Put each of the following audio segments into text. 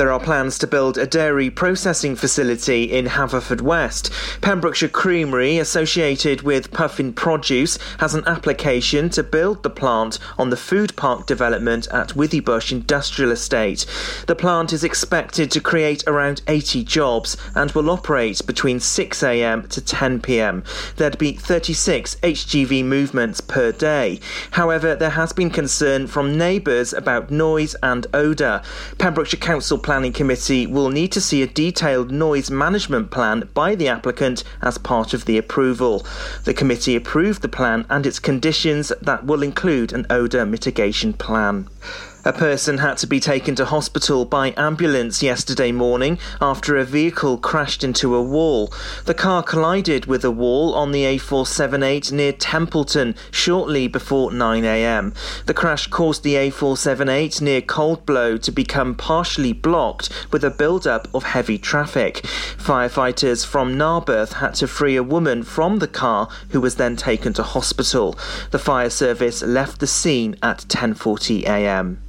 There are plans to build a dairy processing facility in Haverfordwest. Pembrokeshire Creamery, associated with Puffin Produce, has an application to build the plant on the food park development at Withybush Industrial Estate. The plant is expected to create around 80 jobs and will operate between 6am to 10pm. There'd be 36 HGV movements per day. However, there has been concern from neighbours about noise and odour. Pembrokeshire Council Planning Committee will need to see a detailed noise management plan by the applicant as part of the approval. The committee approved the plan and its conditions that will include an odour mitigation plan. A person had to be taken to hospital by ambulance yesterday morning after a vehicle crashed into a wall. The car collided with a wall on the A478 near Templeton shortly before 9am. The crash caused the A478 near Coldblow to become partially blocked with a build-up of heavy traffic. Firefighters from Narberth had to free a woman from the car who was then taken to hospital. The fire service left the scene at 10.40am.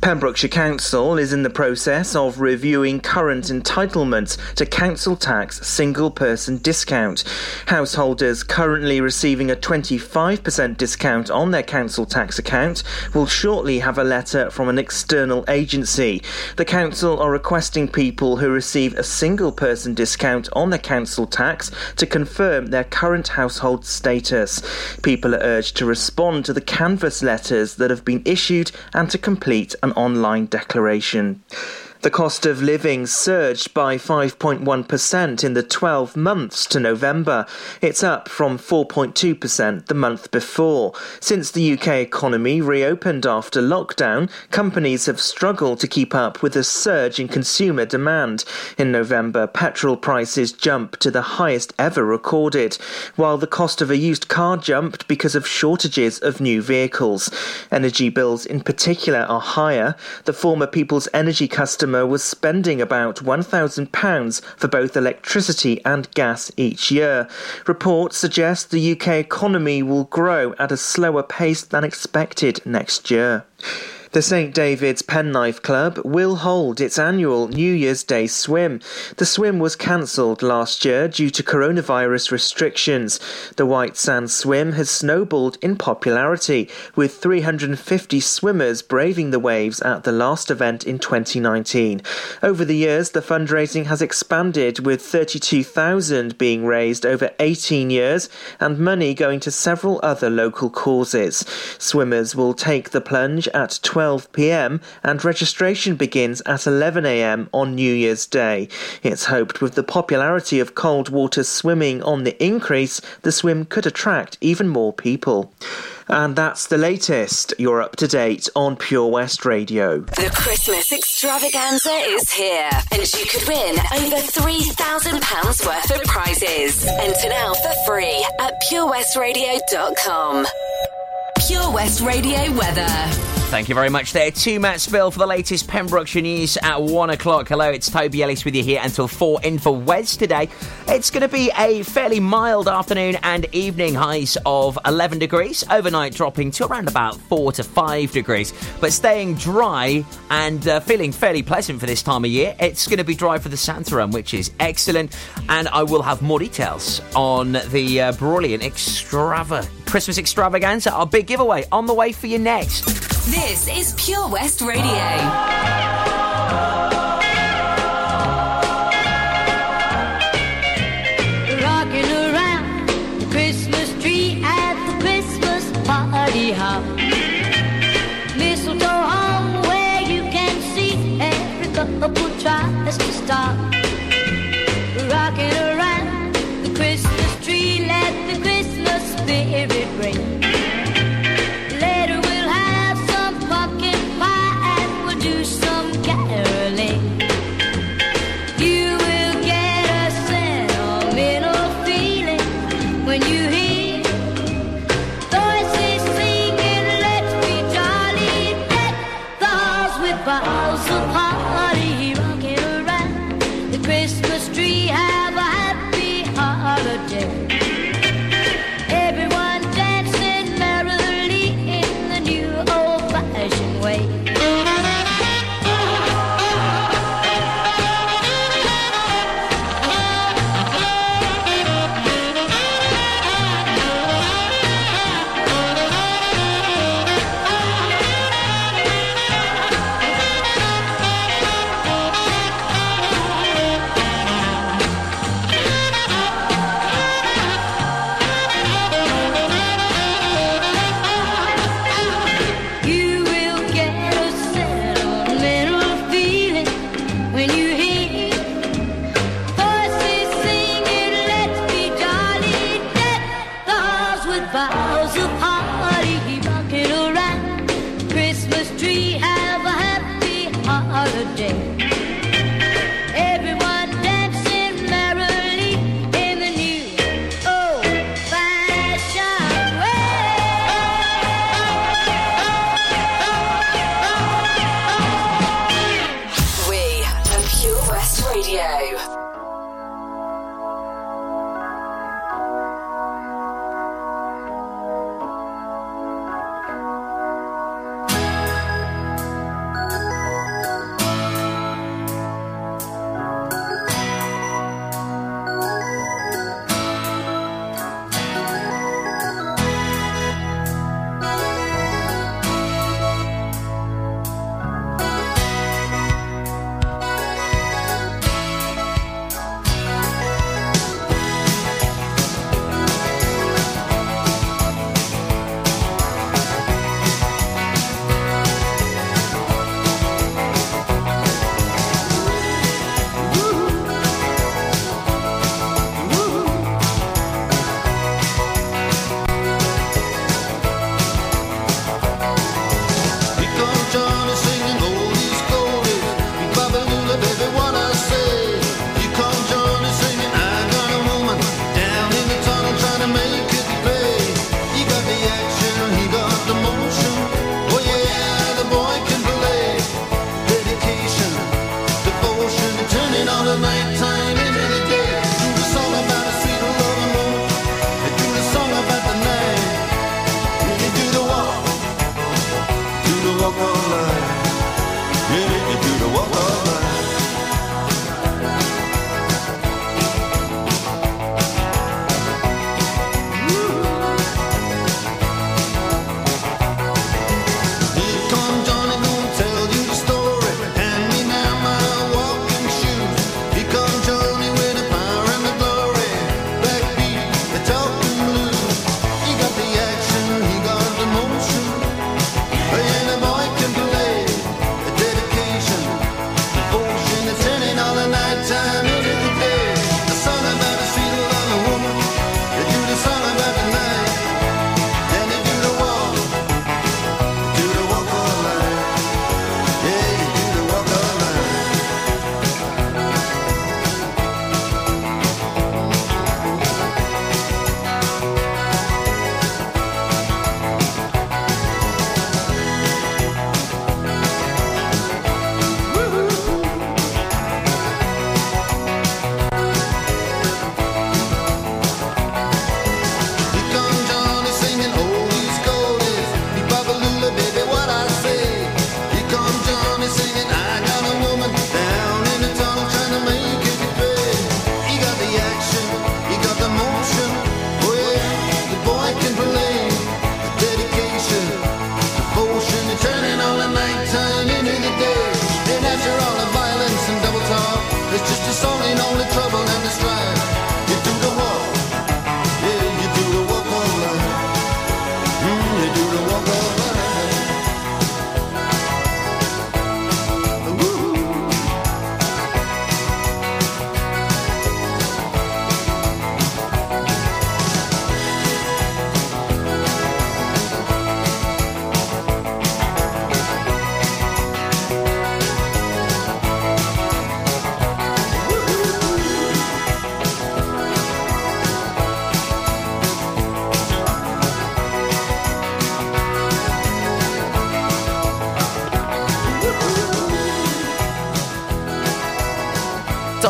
Pembrokeshire Council is in the process of reviewing current entitlements to council tax single person discount. Householders currently receiving a 25% discount on their council tax account will shortly have a letter from an external agency. The council are requesting people who receive a single person discount on their council tax to confirm their current household status. People are urged to respond to the canvas letters that have been issued and to complete an online declaration. The cost of living surged by 5.1% in the 12 months to November. It's up from 4.2% the month before. Since the UK economy reopened after lockdown, companies have struggled to keep up with the surge in consumer demand. In November, petrol prices jumped to the highest ever recorded, while the cost of a used car jumped because of shortages of new vehicles. Energy bills in particular are higher. The former People's Energy customer was spending about £1,000 for both electricity and gas each year. Reports suggest the UK economy will grow at a slower pace than expected next year. The St David's Penknife Club will hold its annual New Year's Day swim. The swim was cancelled last year due to coronavirus restrictions. The White Sand Swim has snowballed in popularity, with 350 swimmers braving the waves at the last event in 2019. Over the years, the fundraising has expanded, with 32,000 being raised over 18 years and money going to several other local causes. Swimmers will take the plunge at 12 pm and registration begins at 11 am on New Year's Day. It's hoped with the popularity of cold water swimming on the increase, the swim could attract even more people. And that's the latest. You're up to date on Pure West Radio. The Christmas extravaganza is here, and you could win over £3,000 worth of prizes. Enter now for free at purewestradio.com. Pure West Radio weather. Thank you very much there to Matt Spill for the latest Pembrokeshire news at one o'clock. Hello, it's Toby Ellis with you here until four in for Wes today. It's going to be a fairly mild afternoon and evening highs of 11 degrees, overnight dropping to around about 4 to 5 degrees, but staying dry and uh, feeling fairly pleasant for this time of year. It's going to be dry for the Santa which is excellent, and I will have more details on the uh, brilliant extrava Christmas extravaganza, our big giveaway on the way for you next. This is Pure West Radio. Yeah.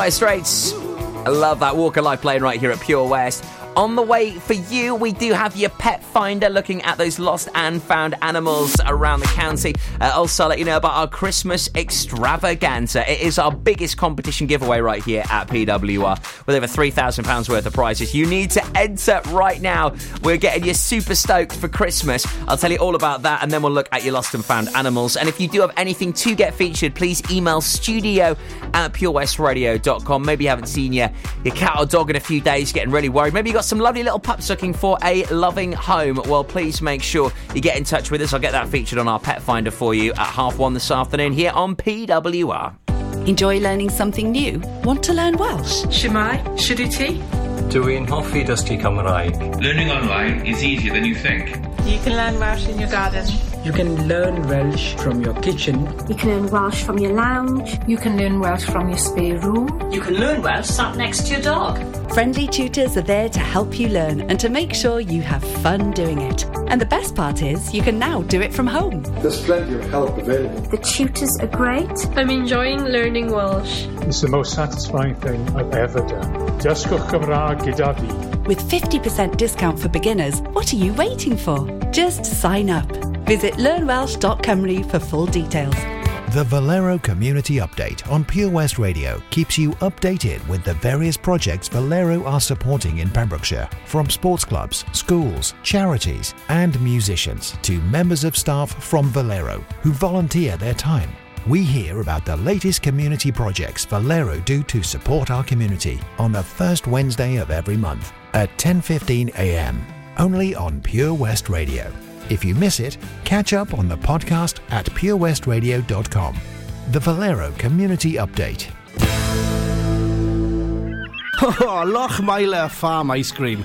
Dire Straits. I love that Walk of Life playing right here at Pure West. On the way for you, we do have your pet finder looking at those lost and found animals around the county. Uh, also, I'll let you know about our Christmas extravaganza. It is our biggest competition giveaway right here at PWR with over £3,000 worth of prizes. You need to enter right now. We're getting you super stoked for Christmas. I'll tell you all about that and then we'll look at your lost and found animals. And if you do have anything to get featured, please email studio at purewestradio.com. Maybe you haven't seen your, your cat or dog in a few days, getting really worried. Maybe you've got some lovely little pups looking for a loving home. Well, please make sure you get in touch with us. I'll get that featured on our pet finder for you at half one this afternoon here on PWR. Enjoy learning something new? Want to learn Welsh? Shwmae, Shuduti. Dwi'n hoffi dysgu Cymraeg. Learning online is easier than you think. You can learn Welsh in your garden. You can learn Welsh from your kitchen. You can learn Welsh from your lounge. You can learn Welsh from your spare room. You can learn Welsh sat next to your dog. Friendly tutors are there to help you learn and to make sure you have fun doing it. And the best part is, you can now do it from home. There's plenty of help available. The tutors are great. I'm enjoying learning Welsh. It's the most satisfying thing I've ever done. Dysgwch Cymraeg gyda fi. With 50% discount for beginners, what are you waiting for? Just sign up. Visit learnwelsh.cymru for full details. The Valero Community Update on Pure West Radio keeps you updated with the various projects Valero are supporting in Pembrokeshire, from sports clubs, schools, charities, and musicians to members of staff from Valero who volunteer their time. We hear about the latest community projects Valero do to support our community on the first Wednesday of every month at 10:15 a.m. only on Pure West Radio. If you miss it, catch up on the podcast at purewestradio.com. The Valero Community Update. Oh, Lochmeyler Farm Ice Cream.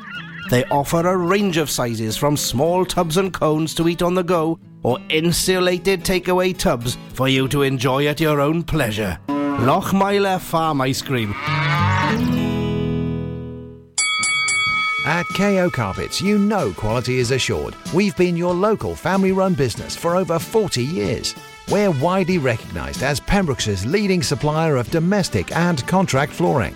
They offer a range of sizes from small tubs and cones to eat on the go or insulated takeaway tubs for you to enjoy at your own pleasure. Lochmeyler Farm Ice Cream. At KO Carpets, you know quality is assured. We've been your local family run business for over 40 years. We're widely recognised as Pembrokeshire's leading supplier of domestic and contract flooring.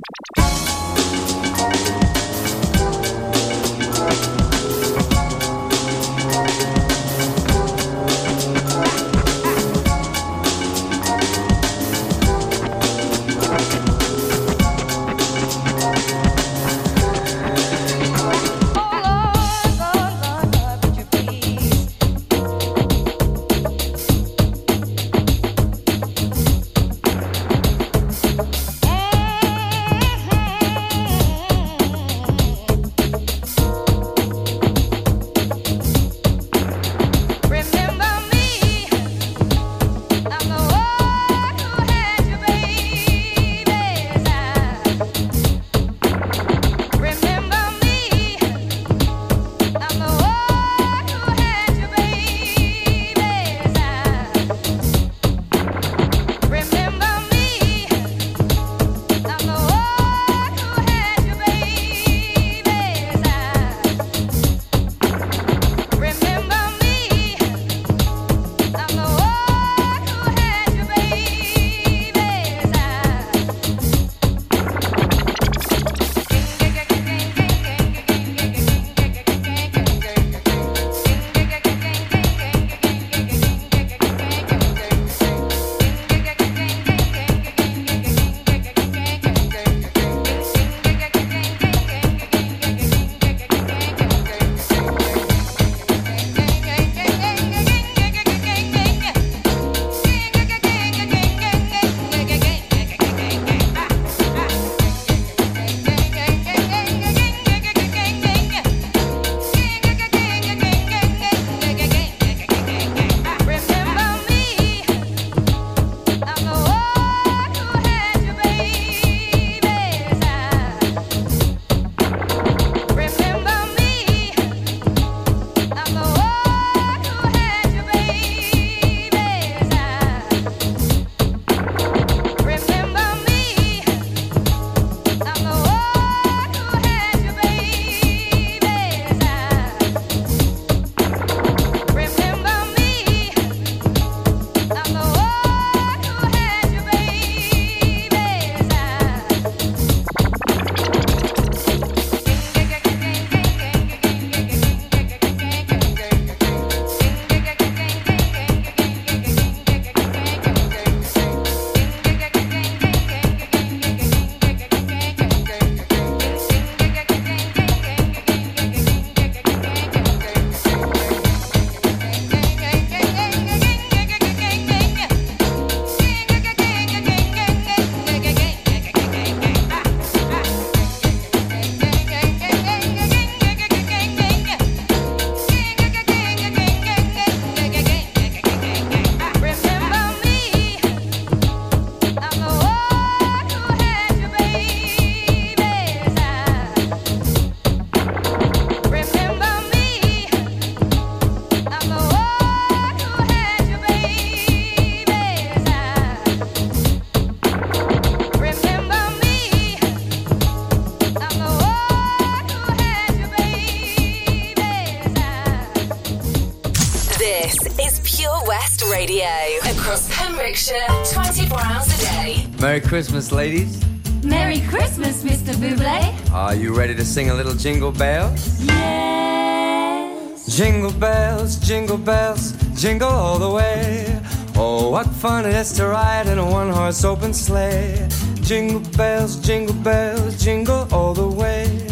24 hours a day. Merry Christmas, ladies. Merry Christmas, Mr. Buble. Are you ready to sing a little jingle bell? Yes. Jingle bells, jingle bells, jingle all the way. Oh, what fun it is to ride in a one horse open sleigh. Jingle bells, jingle bells, jingle all the way.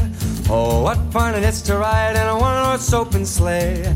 Oh, what fun it is to ride in a one horse open sleigh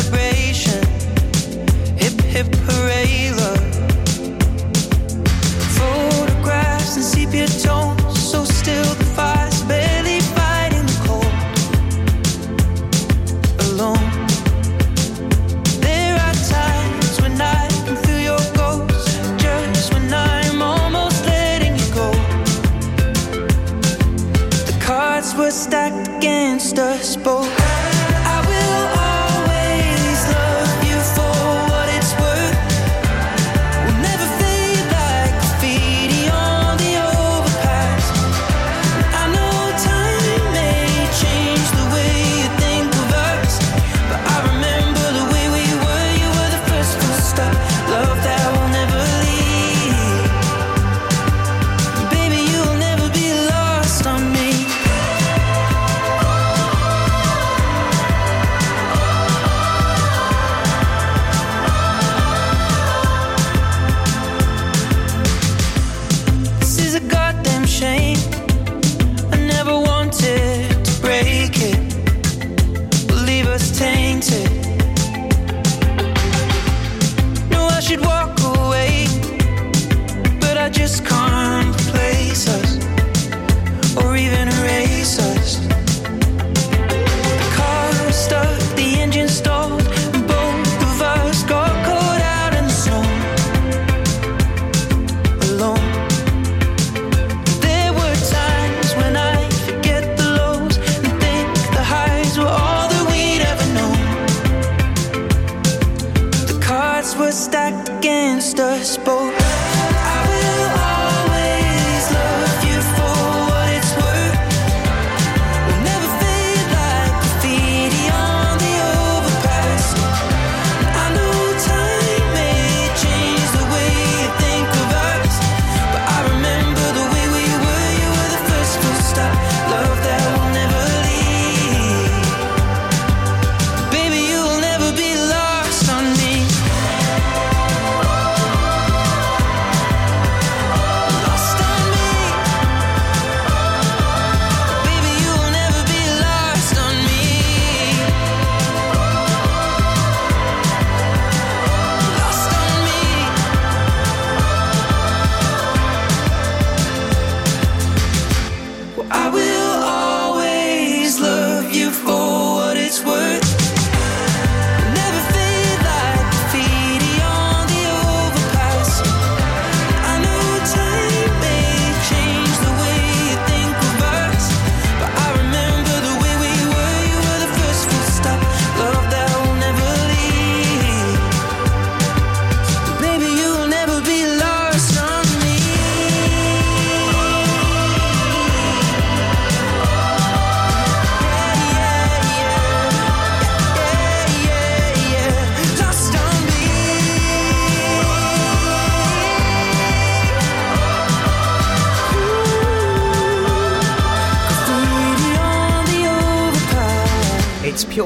just us both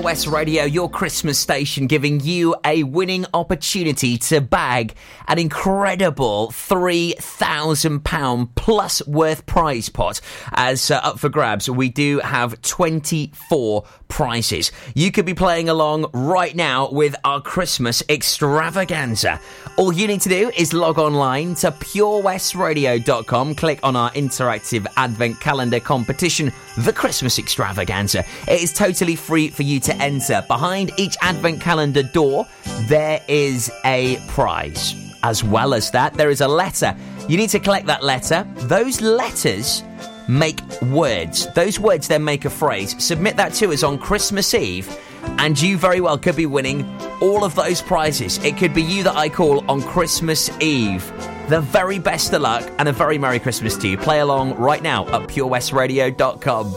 West Radio, your Christmas station, giving you a winning opportunity to bag an incredible £3,000 plus worth prize pot. As uh, up for grabs, we do have 24 prizes. You could be playing along right now with our Christmas extravaganza. All you need to do is log online to purewestradio.com, click on our interactive advent calendar competition, The Christmas Extravaganza. It is totally free for you to enter. Behind each advent calendar door, there is a prize. As well as that, there is a letter. You need to collect that letter. Those letters make words. Those words then make a phrase. Submit that to us on Christmas Eve, and you very well could be winning all of those prizes. It could be you that I call on Christmas Eve. The very best of luck and a very Merry Christmas to you. Play along right now at purewestradio.com.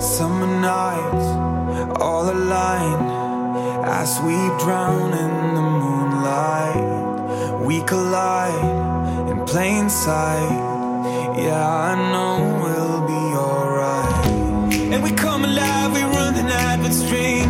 Summer nights, all aligned as we drown in the moonlight. We collide in plain sight. Yeah, I know we'll be alright. And we come alive, we run the night with strangers.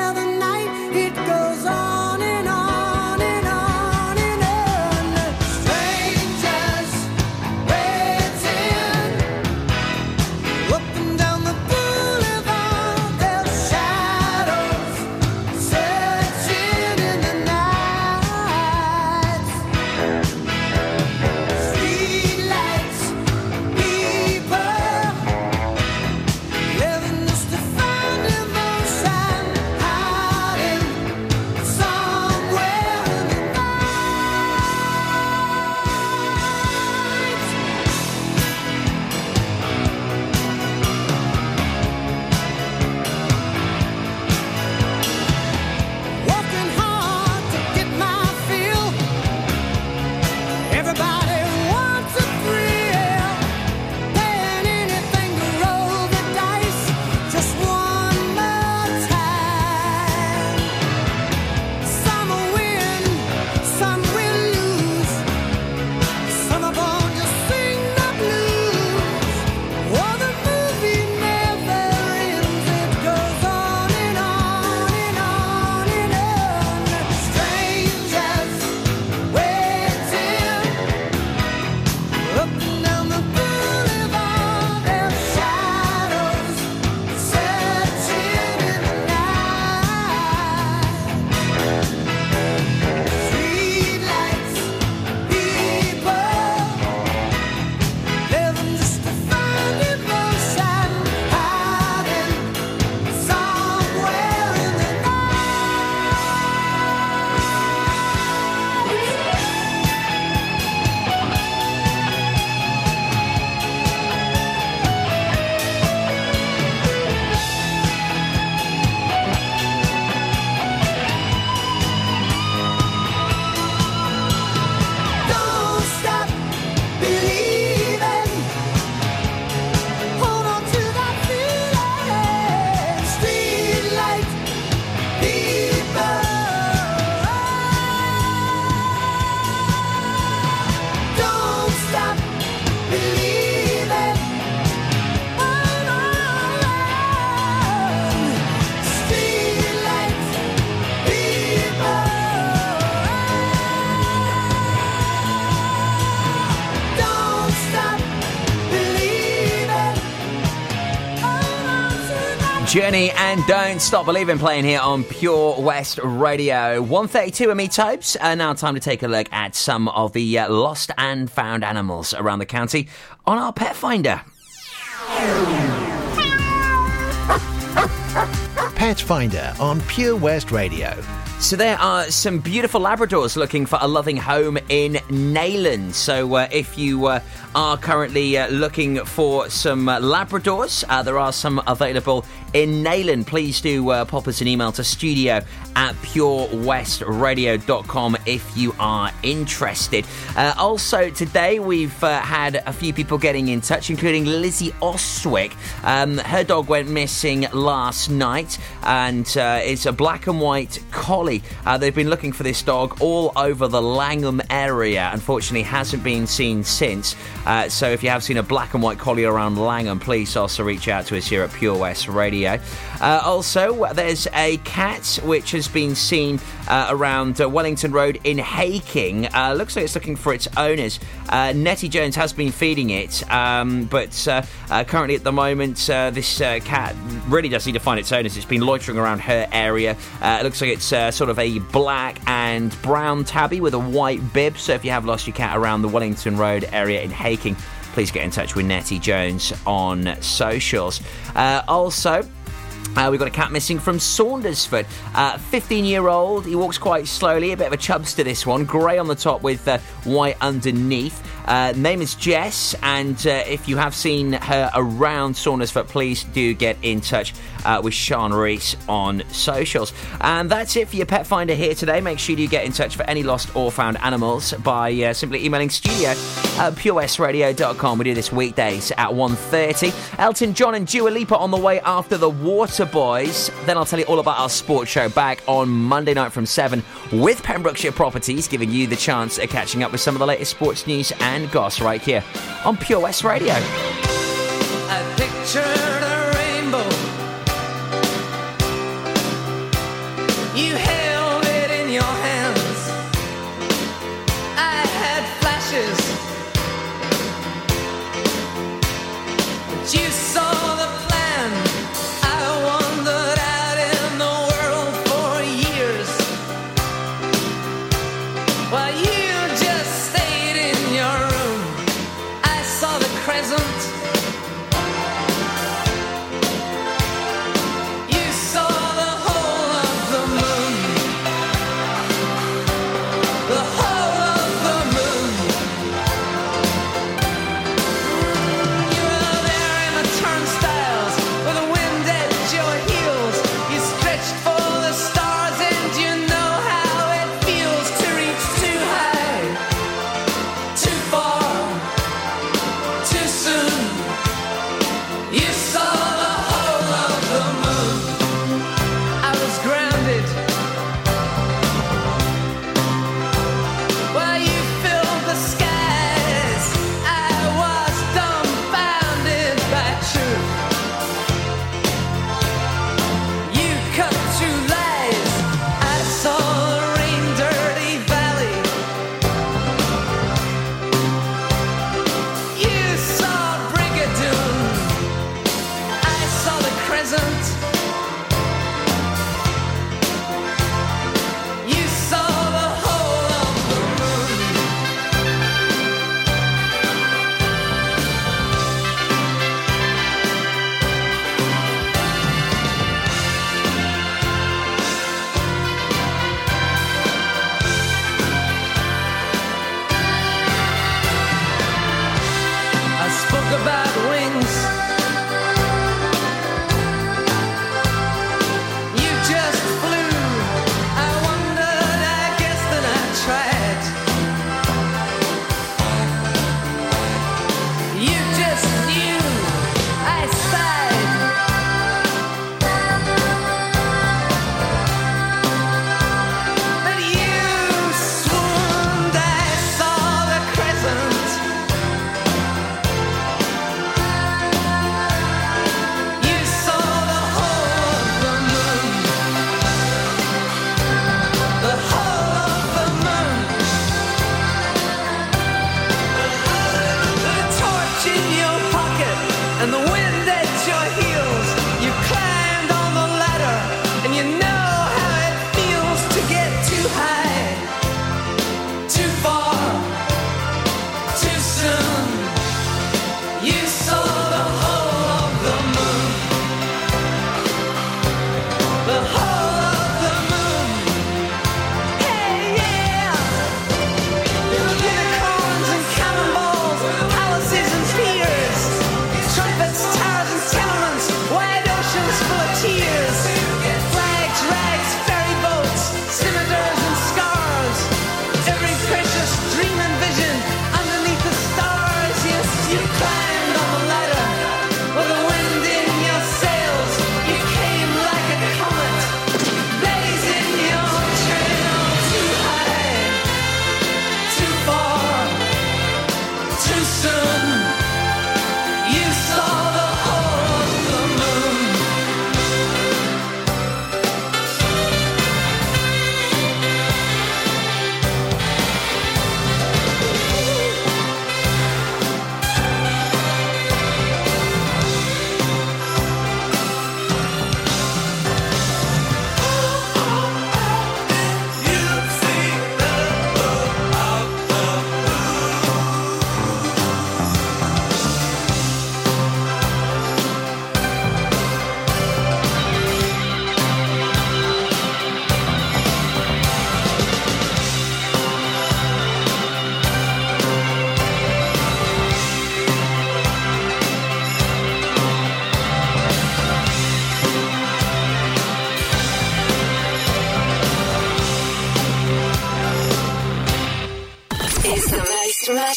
Don't Stop Believing playing here on Pure West Radio. 132 and me, Topes. And now time to take a look at some of the uh, lost and found animals around the county on our Pet Finder. Pet Finder on Pure West Radio. So there are some beautiful Labradors looking for a loving home in Neyland. So uh, if you uh, are currently uh, looking for some uh, Labradors, uh, there are some available in Neyland. Please do uh, pop us an email to studio at purewestradio.com if you are interested. Also today we've had a few people getting in touch, including Lizzie Oswick. Um, her dog went missing last night and it's a black and white collie. Uh, they've been looking for this dog all over the Llangwm area. Unfortunately, hasn't been seen since. Uh, so if you have seen a black and white collie around Llangwm, please also reach out to us here at Pure West Radio. Uh, also, there's a cat which has been seen uh, around uh, Wellington Road in Hakin. Uh, looks like it's looking for its owners. Nettie Jones has been feeding it, um, but currently at the moment, this cat really does need to find its owners. It's been loitering around her area. It looks like it's sort of a black and brown tabby with a white bib. So if you have lost your cat around the Wellington Road area in Hakin, please get in touch with Nettie Jones on socials. Uh, also, uh, we've got a cat missing from Saundersfoot. 15 year old. He walks quite slowly. A bit of a chubster, this one. Grey on the top with uh, white underneath. Uh, name is Jess, and uh, if you have seen her around Saundersfoot, please do get in touch uh, with Sean Reese on socials. And that's it for your pet finder here today. Make sure you get in touch for any lost or found animals by uh, simply emailing studio at purewestradio.com. We do this weekdays at 1.30. Elton John and Dua Lipa on the way after the Waterboys. Then I'll tell you all about our sports show back on Monday night from 7 with Pembrokeshire Properties, giving you the chance of catching up with some of the latest sports news and goss right here on Pure West Radio.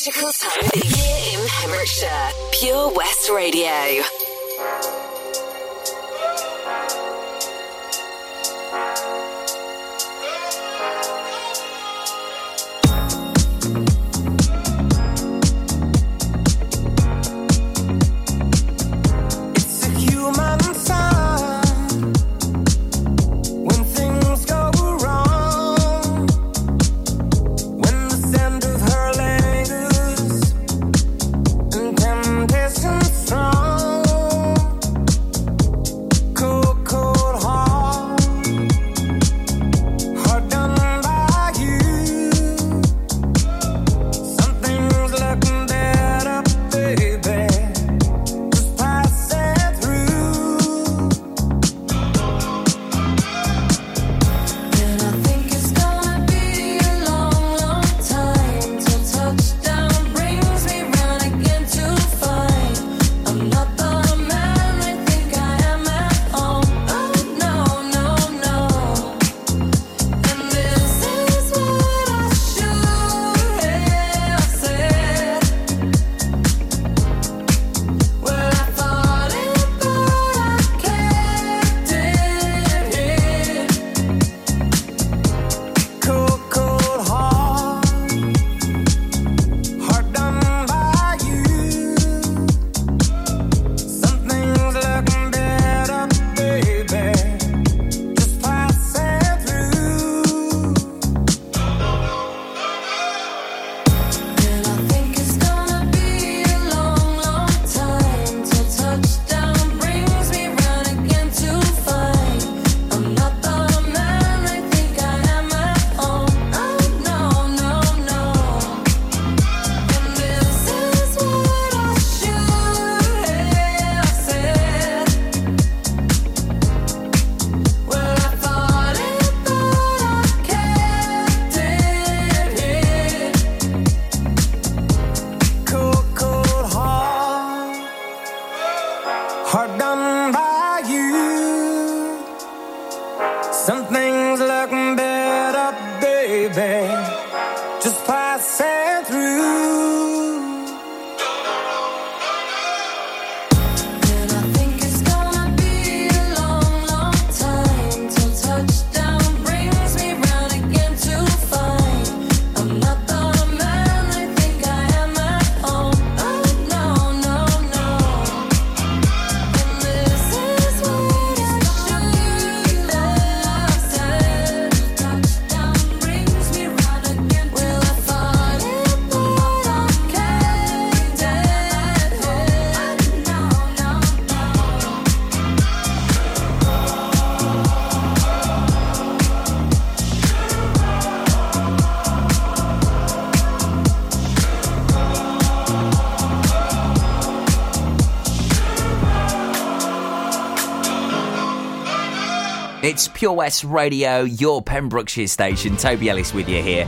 Of the year in Pembrokeshire. Pure West Radio. It's Pure West Radio, your Pembrokeshire station. Toby Ellis with you here.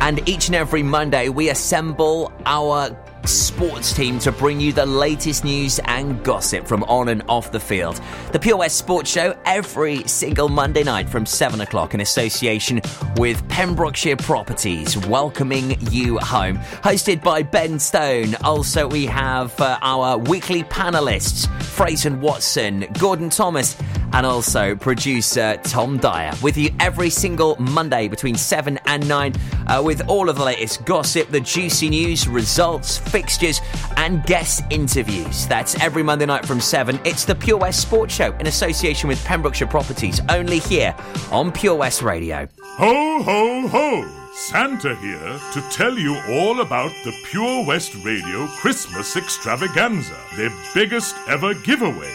And each and every Monday, we assemble our sports team to bring you the latest news and gossip from on and off the field. The Pure West Sports Show every single Monday night from 7 o'clock in association with Pembrokeshire Properties, welcoming you home. Hosted by Ben Stone. Also, we have uh, our weekly panelists, Fraser Watson, Gordon Thomas, and also producer Tom Dyer with you every single Monday between 7 and 9 uh, with all of the latest gossip, the juicy news, results, fixtures, and guest interviews. That's every Monday night from 7. It's the Pure West Sports Show in association with Pembrokeshire Properties, only here on Pure West Radio. Ho, ho, ho! Santa here to tell you all about the Pure West Radio Christmas Extravaganza, their biggest ever giveaway,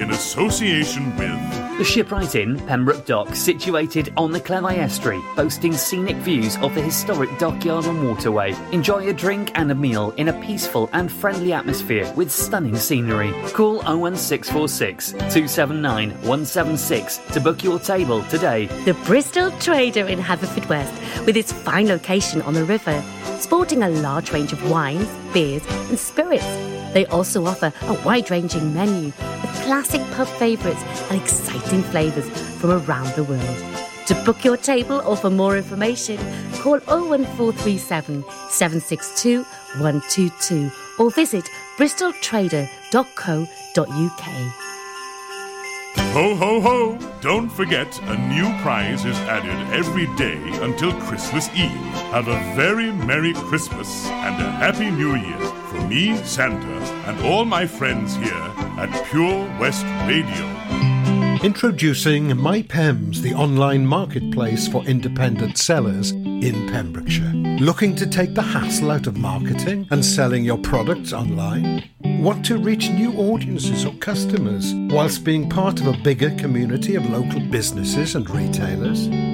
in association with The Shipwright Inn, Pembroke Dock, situated on the Cleddau Estuary, boasting scenic views of the historic dockyard and waterway. Enjoy a drink and a meal in a peaceful and friendly atmosphere with stunning scenery. Call 01646 279 176 to book your table today. The Bristol Trader in Haverfordwest, with its fine location on the river, sporting a large range of wines, beers, and spirits. They also offer a wide ranging menu with classic pub favourites and exciting flavours from around the world. To book your table or for more information, call 01437 762 122 or visit bristoltrader.co.uk. Ho, ho, ho! Don't forget, a new prize is added every day until Christmas Eve. Have a very Merry Christmas and a Happy New Year me, Santa, and all my friends here at Pure West Radio. Introducing MyPems, the online marketplace for independent sellers in Pembrokeshire. Looking to take the hassle out of marketing and selling your products online? Want to reach new audiences or customers whilst being part of a bigger community of local businesses and retailers?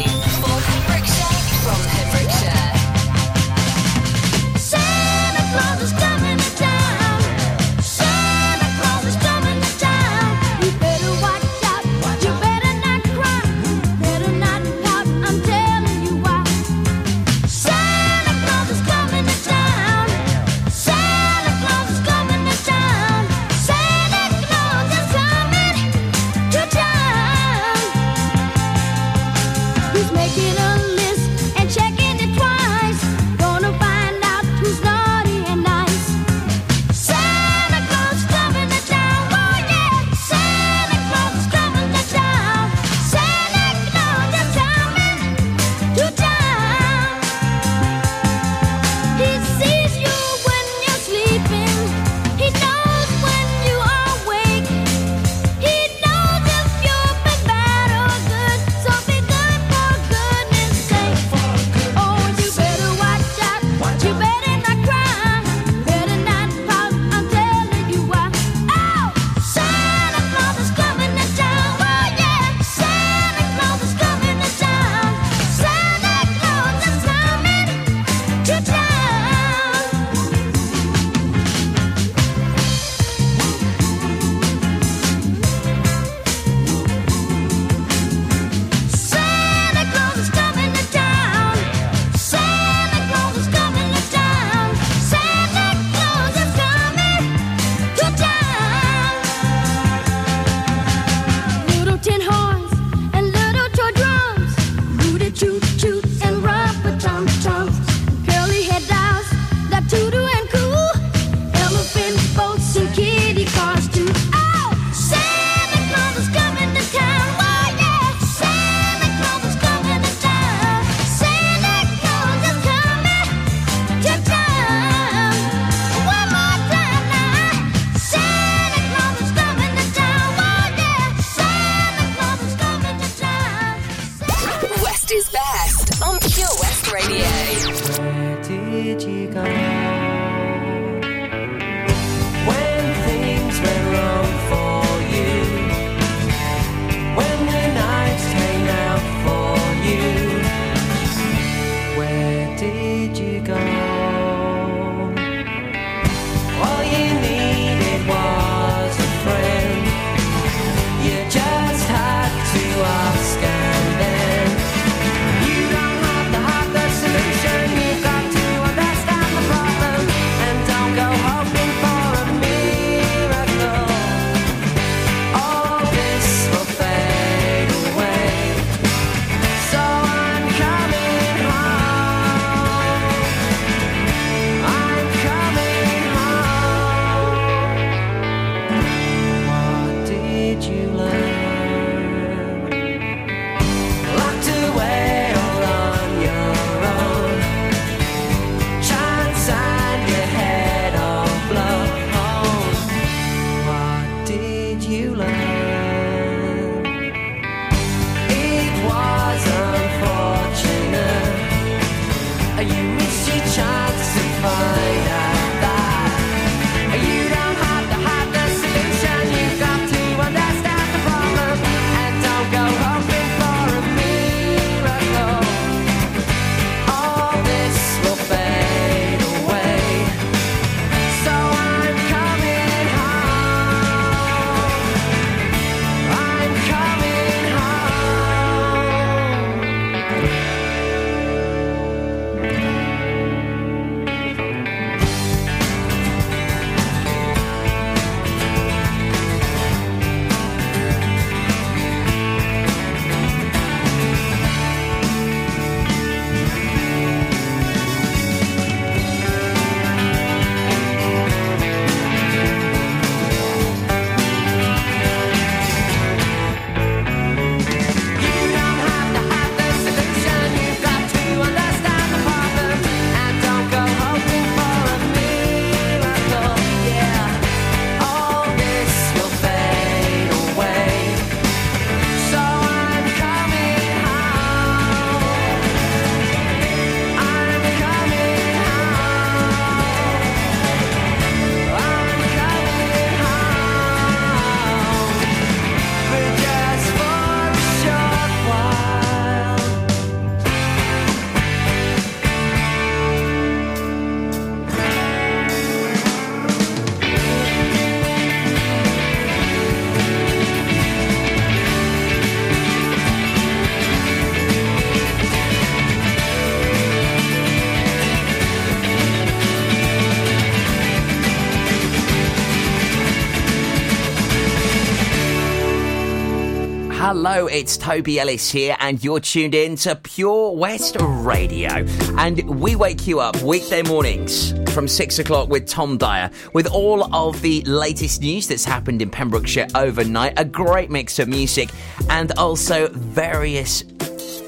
It's Toby Ellis here, and you're tuned in to Pure West Radio. And we wake you up weekday mornings from six o'clock with Tom Dyer with all of the latest news that's happened in Pembrokeshire overnight, a great mix of music, and also various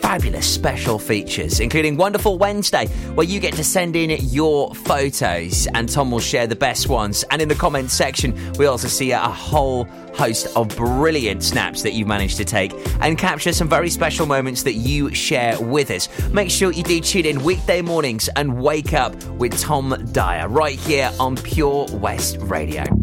fabulous special features, including Wonderful Wednesday, where you get to send in your photos and Tom will share the best ones. And in the comments section, we also see a whole host of brilliant snaps that you've managed to take and capture some very special moments that you share with us. Make sure you do tune in weekday mornings and wake up with Tom Dyer right here on Pure West Radio.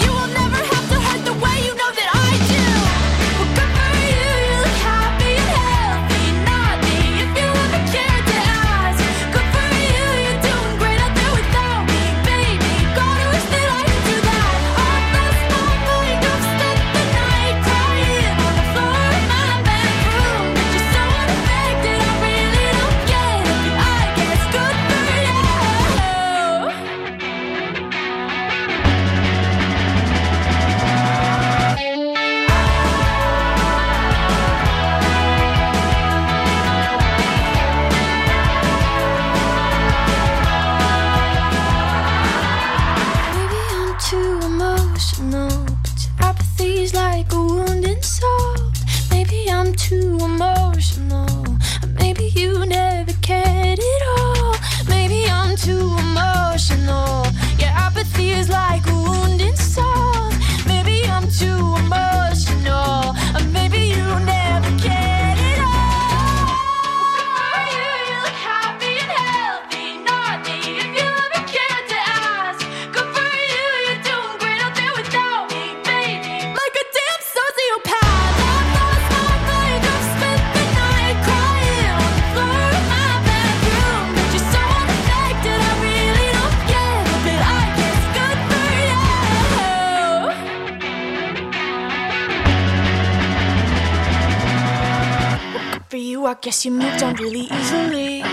Guess you moved on really easily.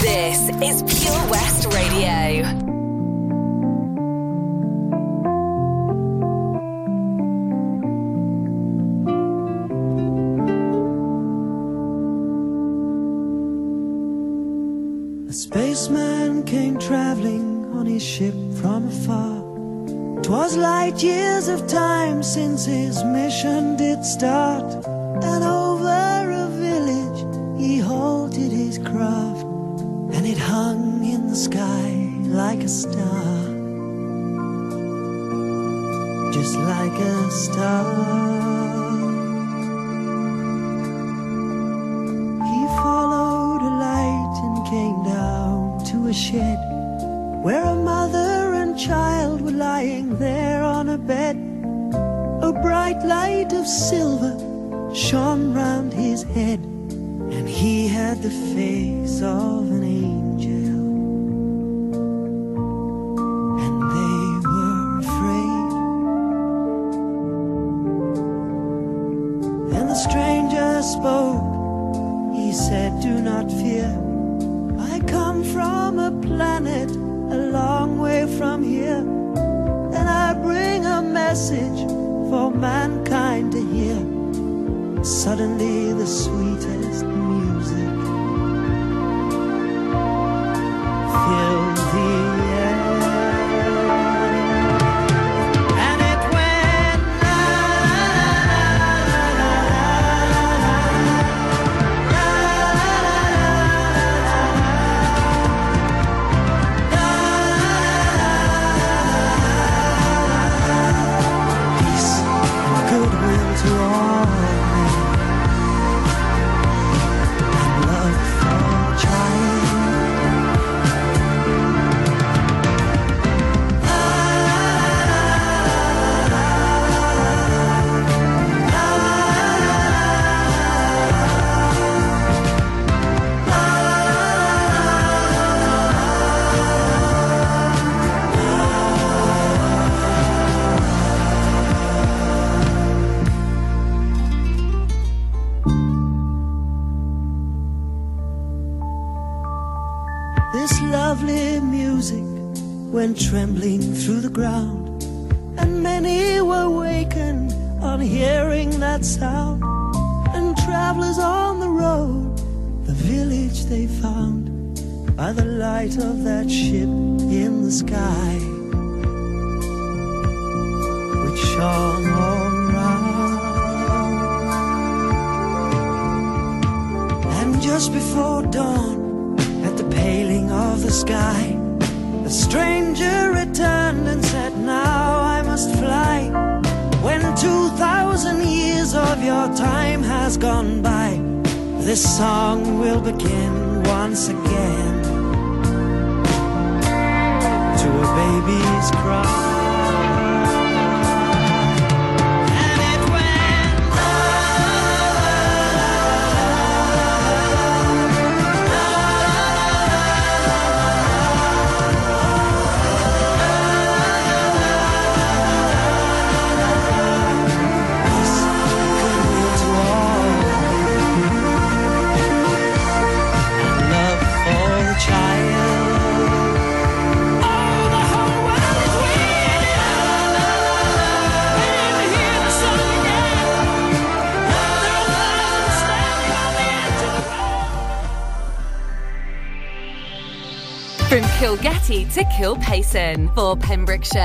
This is Pure West Radio. A spaceman came traveling on his ship from afar. 'Twas light years of time since his mission did start. And and it hung in the sky like a star. Just like a star. He followed a light and came down to a shed where a mother and child were lying there on a bed. A bright light of silver shone round his head, he had the face of to Kilpaison for Pembrokeshire.